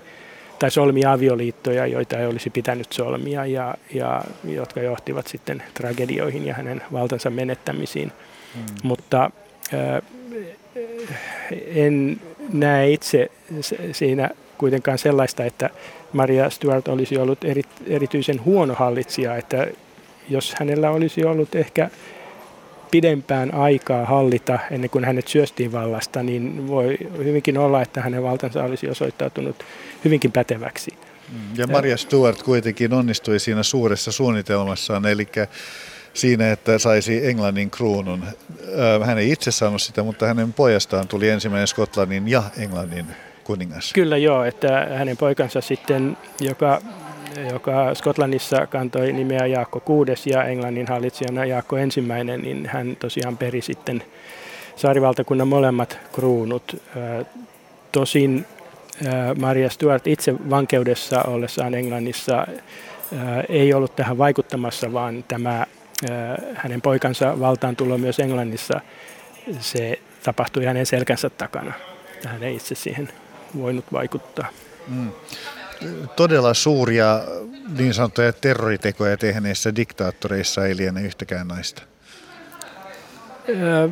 tai solmi avioliittoja, joita ei olisi pitänyt solmia ja, ja jotka johtivat sitten tragedioihin ja hänen valtansa menettämisiin. Hmm. Mutta äh, en näe itse siinä kuitenkaan sellaista, että Maria Stuart olisi ollut eri, erityisen huono hallitsija, että jos hänellä olisi ollut ehkä pidempään aikaa hallita ennen kuin hänet syöstiin vallasta, niin voi hyvinkin olla, että hänen valtansa olisi osoittautunut hyvinkin päteväksi. Mm, ja Maria Stuart kuitenkin onnistui siinä suuressa suunnitelmassaan, eli siinä, että saisi Englannin kruunun. Hän ei itse saanut sitä, mutta hänen pojastaan tuli ensimmäinen Skotlannin ja Englannin kuningas. Kyllä joo, että hänen poikansa sitten, joka joka Skotlannissa kantoi nimeä Jaakko VI ja Englannin hallitsijana Jaakko ensimmäinen, niin hän tosiaan peri sitten saarivaltakunnan molemmat kruunut. Tosin Maria Stuart itse vankeudessa ollessaan Englannissa ei ollut tähän vaikuttamassa, vaan tämä hänen poikansa valtaan tulo myös Englannissa, se tapahtui hänen selkänsä takana. Hän ei itse siihen voinut vaikuttaa. Mm todella suuria niin sanottuja terroritekoja tehneissä diktaattoreissa ei liene yhtäkään naista. Öö,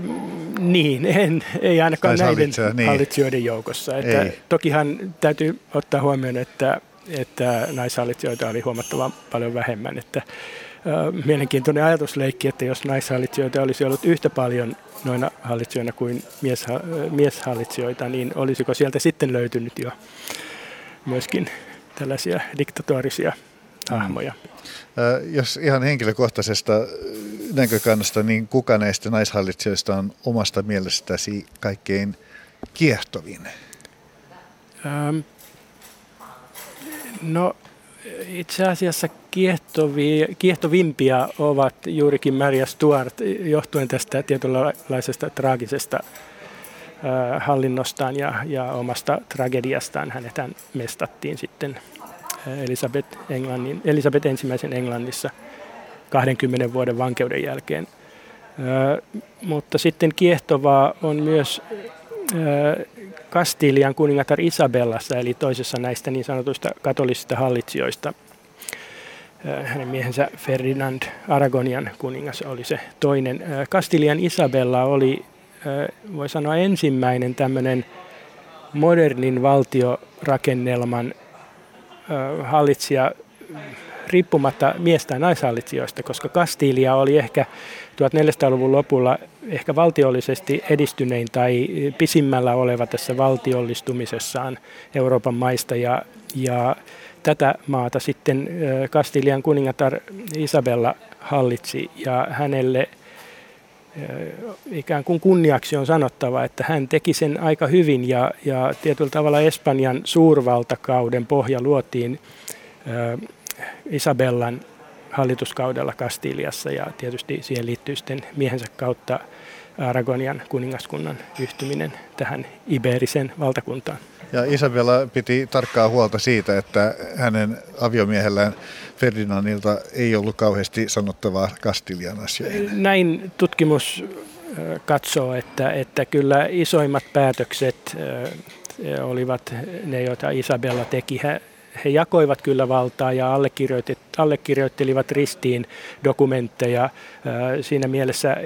niin, en, ei ainakaan näiden niin. hallitsijoiden joukossa. Että tokihan täytyy ottaa huomioon, että, että naishallitsijoita oli huomattavan paljon vähemmän. Että, öö, mielenkiintoinen ajatusleikki, että jos naishallitsijoita olisi ollut yhtä paljon noina hallitsijoina kuin mies, mieshallitsijoita, niin olisiko sieltä sitten löytynyt jo myöskin tällaisia diktatorisia hahmoja? Jos ihan henkilökohtaisesta näkökannasta, niin kuka näistä naishallitsijoista on omasta mielestäsi kaikkein kiehtovin? Ähm, no itse asiassa kiehtovimpia ovat juurikin Maria Stuart johtuen tästä tietynlaisesta traagisesta äh, hallinnostaan ja, ja omasta tragediastaan. Hänet mestattiin sitten Elisabeth, Englannin, Elisabeth ensimmäisen Englannissa 20 vuoden vankeuden jälkeen. mutta sitten kiehtovaa on myös Kastilian kuningatar Isabellassa, eli toisessa näistä niin sanotuista katolisista hallitsijoista. Hänen miehensä Ferdinand Aragonian kuningas oli se toinen. Kastilian Isabella oli, voi sanoa, ensimmäinen tämmöinen modernin valtiorakennelman hallitsija riippumatta mies- tai naishallitsijoista, koska Kastilia oli ehkä 1400-luvun lopulla ehkä valtiollisesti edistynein tai pisimmällä oleva tässä valtiollistumisessaan Euroopan maista. Ja, ja tätä maata sitten Kastilian kuningatar Isabella hallitsi ja hänelle ikään kuin kunniaksi on sanottava, että hän teki sen aika hyvin ja, ja tietyllä tavalla Espanjan suurvaltakauden pohja luotiin Isabellan hallituskaudella Kastiliassa ja tietysti siihen liittyy sitten miehensä kautta Aragonian kuningaskunnan yhtyminen tähän Iberisen valtakuntaan. Ja Isabella piti tarkkaa huolta siitä, että hänen aviomiehellään Ferdinandilta ei ollut kauheasti sanottavaa Kastilian asioihin. Näin tutkimus katsoo, että, että kyllä isoimmat päätökset olivat ne, joita Isabella teki. He, jakoivat kyllä valtaa ja allekirjoittelivat ristiin dokumentteja. Siinä mielessä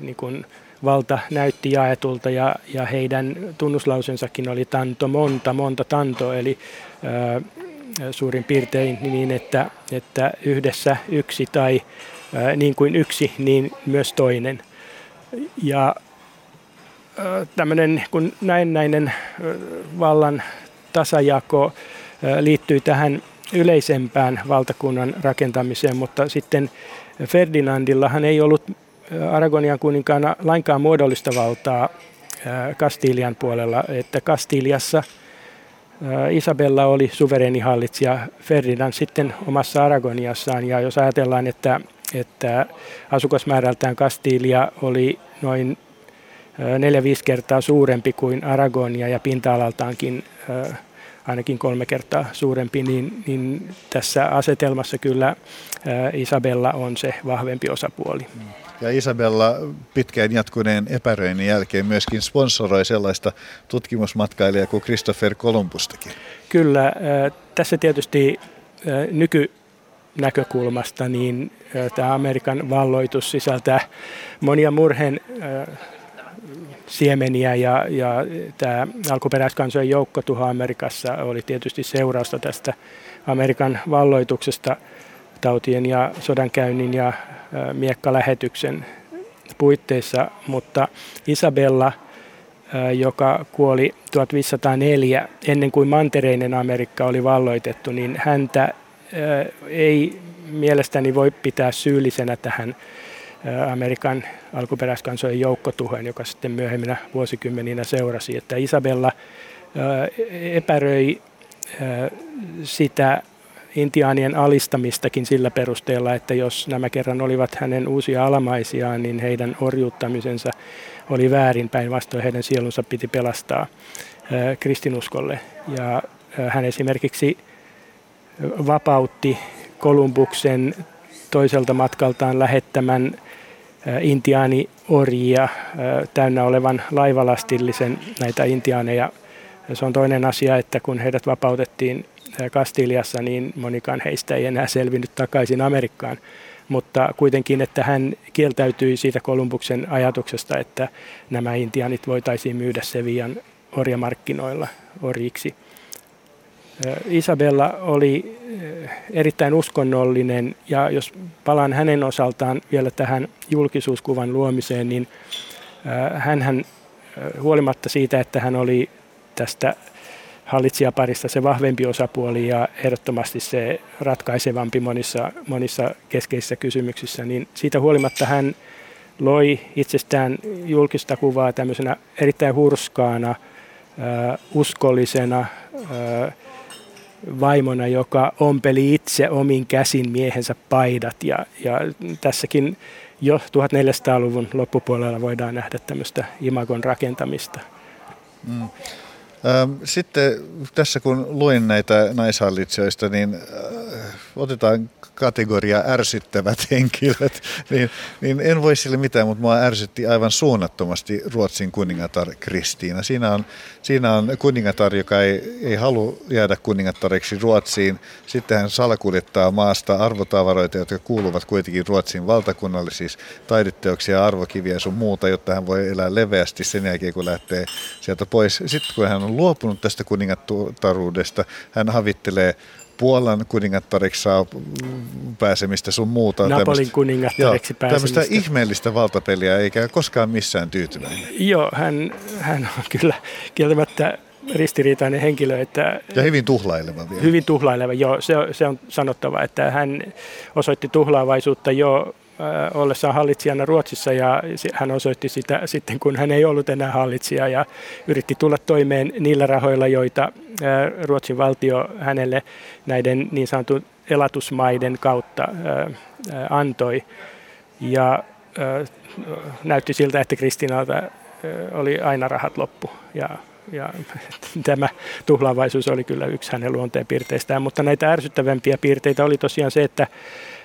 niin kuin valta näytti jaetulta ja, ja heidän tunnuslausensakin oli tanto monta, monta tanto, eli ää, suurin piirtein niin, että, että yhdessä yksi tai ää, niin kuin yksi, niin myös toinen. Ja tämmöinen kun näennäinen vallan tasajako liittyy tähän yleisempään valtakunnan rakentamiseen, mutta sitten Ferdinandillahan ei ollut Aragonian kuninkaana lainkaan muodollista valtaa Kastilian puolella, että Kastiliassa Isabella oli suvereni hallitsija, Ferdinand sitten omassa Aragoniassaan. Ja jos ajatellaan, että, että asukasmäärältään Kastilia oli noin 4-5 kertaa suurempi kuin Aragonia ja pinta-alaltaankin ainakin kolme kertaa suurempi, niin, niin tässä asetelmassa kyllä Isabella on se vahvempi osapuoli. Ja Isabella pitkään jatkuneen epäröinnin jälkeen myöskin sponsoroi sellaista tutkimusmatkailijaa kuin Christopher Columbustakin. Kyllä, tässä tietysti nyky näkökulmasta, niin tämä Amerikan valloitus sisältää monia murheen siemeniä ja, ja tämä alkuperäiskansojen joukkotuho Amerikassa oli tietysti seurausta tästä Amerikan valloituksesta tautien ja sodankäynnin ja miekkalähetyksen puitteissa, mutta Isabella, joka kuoli 1504 ennen kuin mantereinen Amerikka oli valloitettu, niin häntä ei mielestäni voi pitää syyllisenä tähän Amerikan alkuperäiskansojen joukkotuhoon, joka sitten myöhemminä vuosikymmeninä seurasi. Että Isabella epäröi sitä intiaanien alistamistakin sillä perusteella, että jos nämä kerran olivat hänen uusia alamaisiaan, niin heidän orjuuttamisensa oli väärin. Päinvastoin heidän sielunsa piti pelastaa kristinuskolle. Ja hän esimerkiksi vapautti Kolumbuksen toiselta matkaltaan lähettämän intiaaniorjia täynnä olevan laivalastillisen näitä intiaaneja. Se on toinen asia, että kun heidät vapautettiin Kastiliassa, niin monikaan heistä ei enää selvinnyt takaisin Amerikkaan. mutta kuitenkin, että hän kieltäytyi siitä Kolumbuksen ajatuksesta, että nämä intianit voitaisiin myydä Sevian orjamarkkinoilla orjiksi. Isabella oli erittäin uskonnollinen ja jos palaan hänen osaltaan vielä tähän julkisuuskuvan luomiseen, niin hän huolimatta siitä, että hän oli tästä hallitsijaparista se vahvempi osapuoli ja ehdottomasti se ratkaisevampi monissa, monissa keskeisissä kysymyksissä, niin siitä huolimatta hän loi itsestään julkista kuvaa tämmöisenä erittäin hurskaana, uskollisena, vaimona, joka ompeli itse omin käsin miehensä paidat. Ja, ja tässäkin jo 1400-luvun loppupuolella voidaan nähdä tämmöistä imagon rakentamista. Mm. Sitten tässä kun luin näitä naishallitsijoista, niin otetaan kategoria ärsyttävät henkilöt, niin, niin en voi sille mitään, mutta mua ärsytti aivan suunnattomasti Ruotsin kuningatar Kristiina. Siinä on, siinä on kuningatar, joka ei, ei halua jäädä kuningattareksi Ruotsiin. Sitten hän salakuljettaa maasta arvotavaroita, jotka kuuluvat kuitenkin Ruotsin valtakunnalle, siis taideteoksia, arvokiviä ja sun muuta, jotta hän voi elää leveästi sen jälkeen, kun lähtee sieltä pois. Sitten kun hän on luopunut tästä kuningattaruudesta, hän havittelee Puolan kuningattariksi saa pääsemistä sun muuta. Napolin kuningattareksi pääsemistä. Tämmöistä ihmeellistä valtapeliä, eikä koskaan missään tyytyväinen. Joo, hän, hän on kyllä kieltämättä ristiriitainen henkilö. Että ja hyvin tuhlaileva vielä. Hyvin tuhlaileva, joo. Se, se on sanottava, että hän osoitti tuhlaavaisuutta jo ollessaan hallitsijana Ruotsissa ja hän osoitti sitä sitten, kun hän ei ollut enää hallitsija ja yritti tulla toimeen niillä rahoilla, joita Ruotsin valtio hänelle näiden niin sanotun elatusmaiden kautta antoi. Ja näytti siltä, että Kristinalta oli aina rahat loppu ja ja tämä tuhlaavaisuus oli kyllä yksi hänen luonteenpiirteistään, mutta näitä ärsyttävämpiä piirteitä oli tosiaan se, että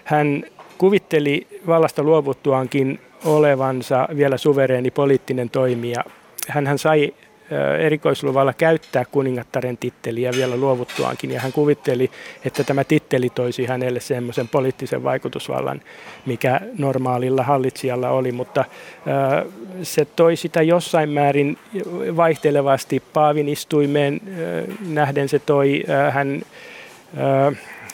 hän kuvitteli vallasta luovuttuaankin olevansa vielä suvereeni poliittinen toimija. Hän sai erikoisluvalla käyttää kuningattaren titteliä vielä luovuttuaankin ja hän kuvitteli, että tämä titteli toisi hänelle semmoisen poliittisen vaikutusvallan, mikä normaalilla hallitsijalla oli, mutta se toi sitä jossain määrin vaihtelevasti Paavin istuimeen nähden se toi hän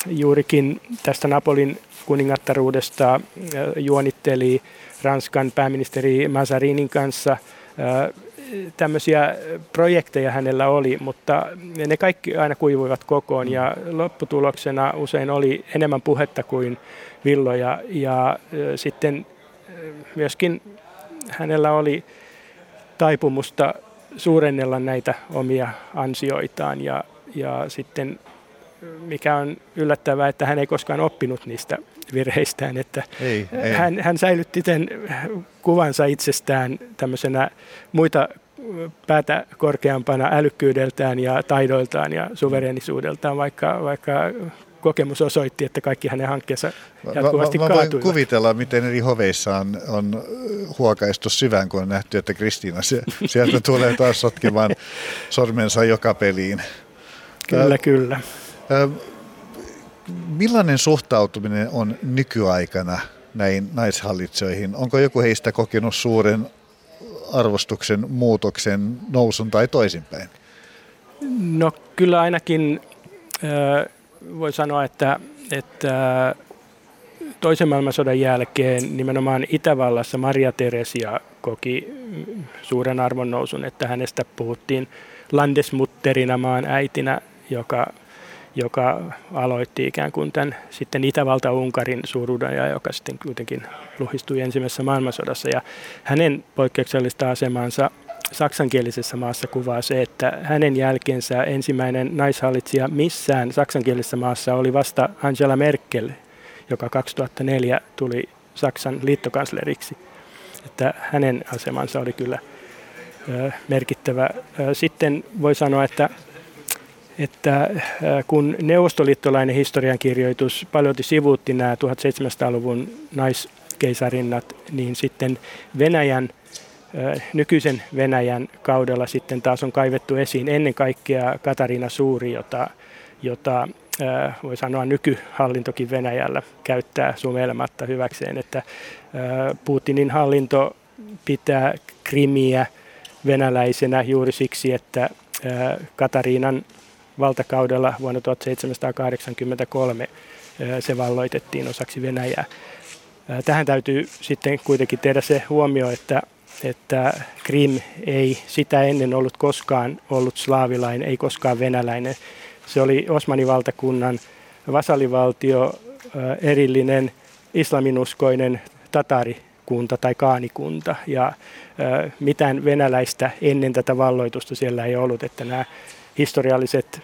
juurikin tästä Napolin kuningattaruudesta äh, juonitteli Ranskan pääministeri Mazarinin kanssa. Äh, tämmöisiä projekteja hänellä oli, mutta ne kaikki aina kuivuivat kokoon ja lopputuloksena usein oli enemmän puhetta kuin villoja ja äh, sitten myöskin hänellä oli taipumusta suurennella näitä omia ansioitaan ja, ja sitten mikä on yllättävää, että hän ei koskaan oppinut niistä virheistään, että ei, ei. Hän, hän säilytti tämän kuvansa itsestään tämmöisenä muita päätä korkeampana älykkyydeltään ja taidoiltaan ja suverenisuudeltaan, vaikka, vaikka kokemus osoitti, että kaikki hänen hankkeensa jatkuvasti mä, mä, mä voin kuvitella, miten eri hoveissa on, on huokaistu syvään, kun on nähty, että Kristiina sieltä tulee taas sotkemaan sormensa joka peliin. Kyllä, kyllä. Millainen suhtautuminen on nykyaikana näihin naishallitsijoihin? Onko joku heistä kokenut suuren arvostuksen muutoksen nousun tai toisinpäin? No kyllä ainakin voi sanoa, että, että toisen maailmansodan jälkeen nimenomaan Itävallassa Maria Teresia koki suuren arvonnousun, että hänestä puhuttiin landesmutterina maan äitinä, joka joka aloitti ikään kuin tämän sitten Itävalta-Unkarin suuruuden ja joka sitten kuitenkin luhistui ensimmäisessä maailmansodassa. Ja hänen poikkeuksellista asemansa saksankielisessä maassa kuvaa se, että hänen jälkeensä ensimmäinen naishallitsija missään saksankielisessä maassa oli vasta Angela Merkel, joka 2004 tuli Saksan liittokansleriksi. Että hänen asemansa oli kyllä merkittävä. Sitten voi sanoa, että että äh, kun neuvostoliittolainen historiankirjoitus paljon sivuutti nämä 1700-luvun naiskeisarinnat, niin sitten Venäjän, äh, nykyisen Venäjän kaudella sitten taas on kaivettu esiin ennen kaikkea Katariina Suuri, jota, jota voi sanoa nykyhallintokin Venäjällä käyttää sumelematta hyväkseen, että Putinin hallinto pitää Krimiä venäläisenä juuri siksi, että Katariinan valtakaudella vuonna 1783 se valloitettiin osaksi Venäjää. Tähän täytyy sitten kuitenkin tehdä se huomio, että, että Krim ei sitä ennen ollut koskaan ollut slaavilainen, ei koskaan venäläinen. Se oli Osmanin valtakunnan vasallivaltio, erillinen islaminuskoinen tatarikunta tai kaanikunta. Ja mitään venäläistä ennen tätä valloitusta siellä ei ollut, että nämä historialliset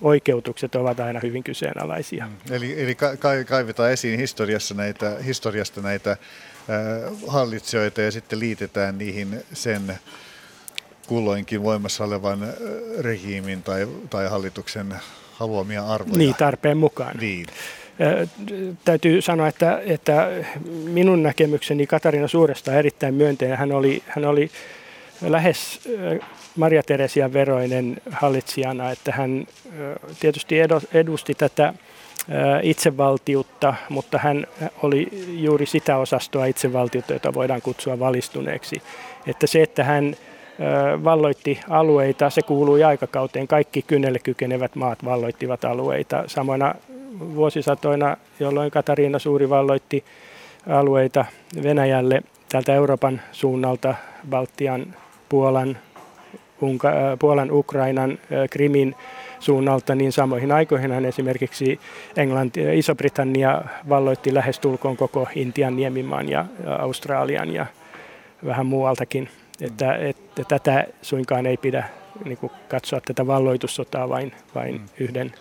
oikeutukset ovat aina hyvin kyseenalaisia. Mm. Eli, eli ka- kaivetaan esiin historiassa näitä, historiasta näitä äh, hallitsijoita ja sitten liitetään niihin sen kulloinkin voimassa olevan regiimin tai, tai hallituksen haluamia arvoja. Niin, tarpeen mukaan. Niin. Täytyy sanoa, että, että minun näkemykseni Katarina Suuresta on erittäin myönteinen. Hän oli, hän oli lähes Maria Teresia veroinen hallitsijana, että hän tietysti edusti tätä itsevaltiutta, mutta hän oli juuri sitä osastoa itsevaltiutta, jota voidaan kutsua valistuneeksi. Että se, että hän valloitti alueita, se kuului aikakauteen. Kaikki kynnelle kykenevät maat valloittivat alueita. Samoina vuosisatoina, jolloin Katariina Suuri valloitti alueita Venäjälle täältä Euroopan suunnalta, Baltian, Puolan, Unka, Puolan, Ukrainan, Krimin suunnalta, niin samoihin aikoihin esimerkiksi Englanti, Iso-Britannia valloitti lähestulkoon koko Intian niemimaan ja Australian ja vähän muualtakin. Että, että tätä suinkaan ei pidä niin kuin katsoa tätä valloitussotaa vain, vain mm. yhden.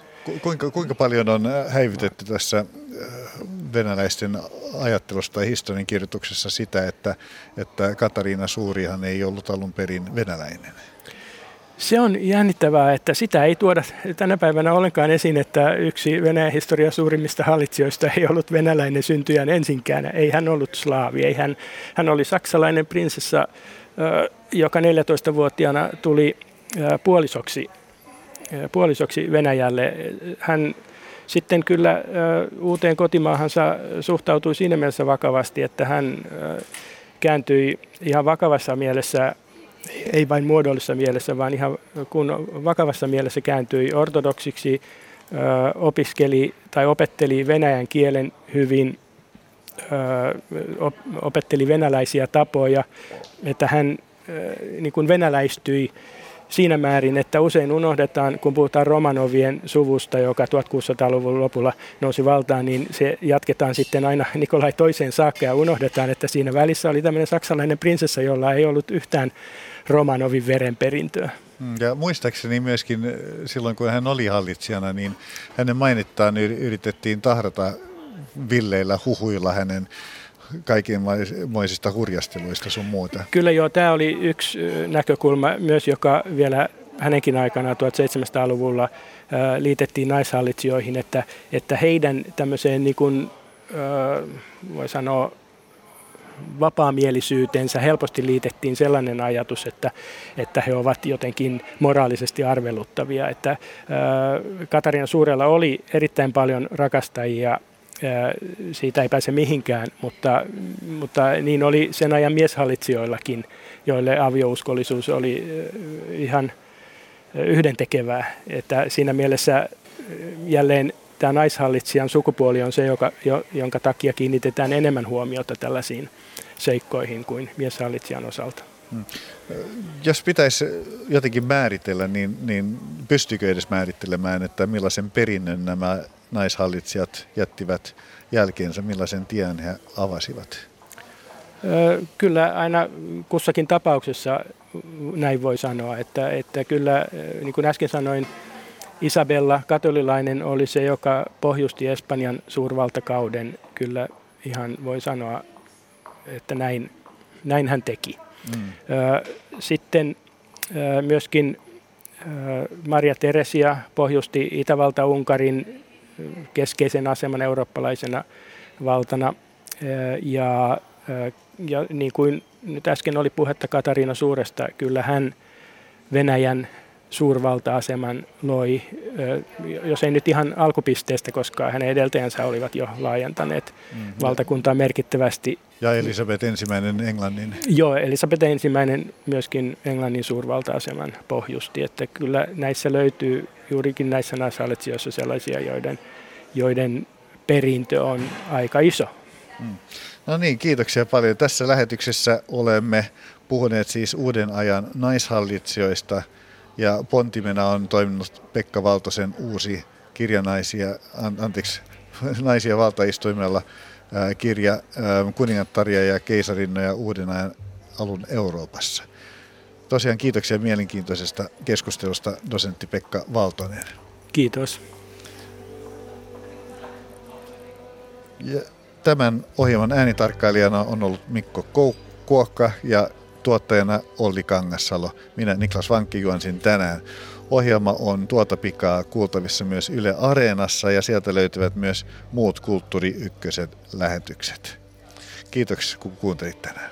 Kuinka, kuinka paljon on häivitetty tässä venäläisten ajattelusta tai historian kirjoituksessa sitä, että, että Katariina Suurihan ei ollut alun perin venäläinen? Se on jännittävää, että sitä ei tuoda tänä päivänä ollenkaan esiin, että yksi Venäjän historian suurimmista hallitsijoista ei ollut venäläinen syntyjän ensinkään. Ei hän ollut slaavi, ei hän, hän oli saksalainen prinsessa, joka 14-vuotiaana tuli puolisoksi, puolisoksi Venäjälle. Hän sitten kyllä uuteen kotimaahansa suhtautui siinä mielessä vakavasti, että hän kääntyi ihan vakavassa mielessä ei vain muodollisessa mielessä, vaan ihan kun vakavassa mielessä kääntyi ortodoksiksi, opiskeli tai opetteli venäjän kielen hyvin, opetteli venäläisiä tapoja, että hän niin kuin venäläistyi siinä määrin, että usein unohdetaan, kun puhutaan Romanovien suvusta, joka 1600-luvun lopulla nousi valtaan, niin se jatketaan sitten aina Nikolai toiseen saakka ja unohdetaan, että siinä välissä oli tämmöinen saksalainen prinsessa, jolla ei ollut yhtään Romanovin verenperintöä. Mm, ja muistaakseni myöskin eh, silloin, kun hän oli hallitsijana, niin hänen mainittaan yritettiin tahrata villeillä huhuilla hänen kaikenmoisista hurjasteluista sun muuta. Kyllä joo, tämä oli yksi näkökulma myös, joka vielä hänenkin aikana 1700-luvulla liitettiin naishallitsijoihin, että, että heidän tämmöiseen niin kuin, voi sanoa, vapaamielisyytensä helposti liitettiin sellainen ajatus, että, että he ovat jotenkin moraalisesti arveluttavia. Että Katarinan Suurella oli erittäin paljon rakastajia siitä ei pääse mihinkään, mutta, mutta niin oli sen ajan mieshallitsijoillakin, joille aviouskollisuus oli ihan yhdentekevää. Että siinä mielessä jälleen tämä naishallitsijan sukupuoli on se, joka, jonka takia kiinnitetään enemmän huomiota tällaisiin seikkoihin kuin mieshallitsijan osalta. Hmm. Jos pitäisi jotenkin määritellä, niin, niin pystyykö edes määrittelemään, että millaisen perinnön nämä naishallitsijat jättivät jälkeensä, millaisen tien he avasivat? Kyllä aina kussakin tapauksessa näin voi sanoa, että, että kyllä niin kuin äsken sanoin, Isabella, katolilainen, oli se, joka pohjusti Espanjan suurvaltakauden. Kyllä ihan voi sanoa, että näin, näin hän teki. Sitten myöskin Maria Teresia pohjusti Itävalta-Unkarin keskeisen aseman eurooppalaisena valtana. Ja, ja niin kuin nyt äsken oli puhetta Katariina Suuresta, kyllä hän Venäjän suurvalta-aseman loi, jos ei nyt ihan alkupisteestä, koska hänen edeltäjänsä olivat jo laajentaneet mm. valtakuntaa merkittävästi. Ja Elisabeth ensimmäinen Englannin. Joo, Elisabeth ensimmäinen myöskin Englannin suurvalta-aseman pohjusti, että kyllä näissä löytyy juurikin näissä naishallitsijoissa sellaisia, joiden, joiden perintö on aika iso. Mm. No niin, kiitoksia paljon. Tässä lähetyksessä olemme puhuneet siis uuden ajan naishallitsijoista ja pontimena on toiminut Pekka Valtosen uusi kirjanaisia, anteeksi, naisia valtaistuimella kirja Kuningattaria ja keisarinnoja uuden ajan alun Euroopassa. Tosiaan kiitoksia mielenkiintoisesta keskustelusta dosentti Pekka Valtonen. Kiitos. Ja tämän ohjelman äänitarkkailijana on ollut Mikko Kuokka ja tuottajana Olli Kangassalo. Minä Niklas Vankki juonsin tänään. Ohjelma on tuota pikaa kuultavissa myös Yle Areenassa ja sieltä löytyvät myös muut Kulttuuri Ykköset lähetykset. Kiitoksia kun kuuntelit tänään.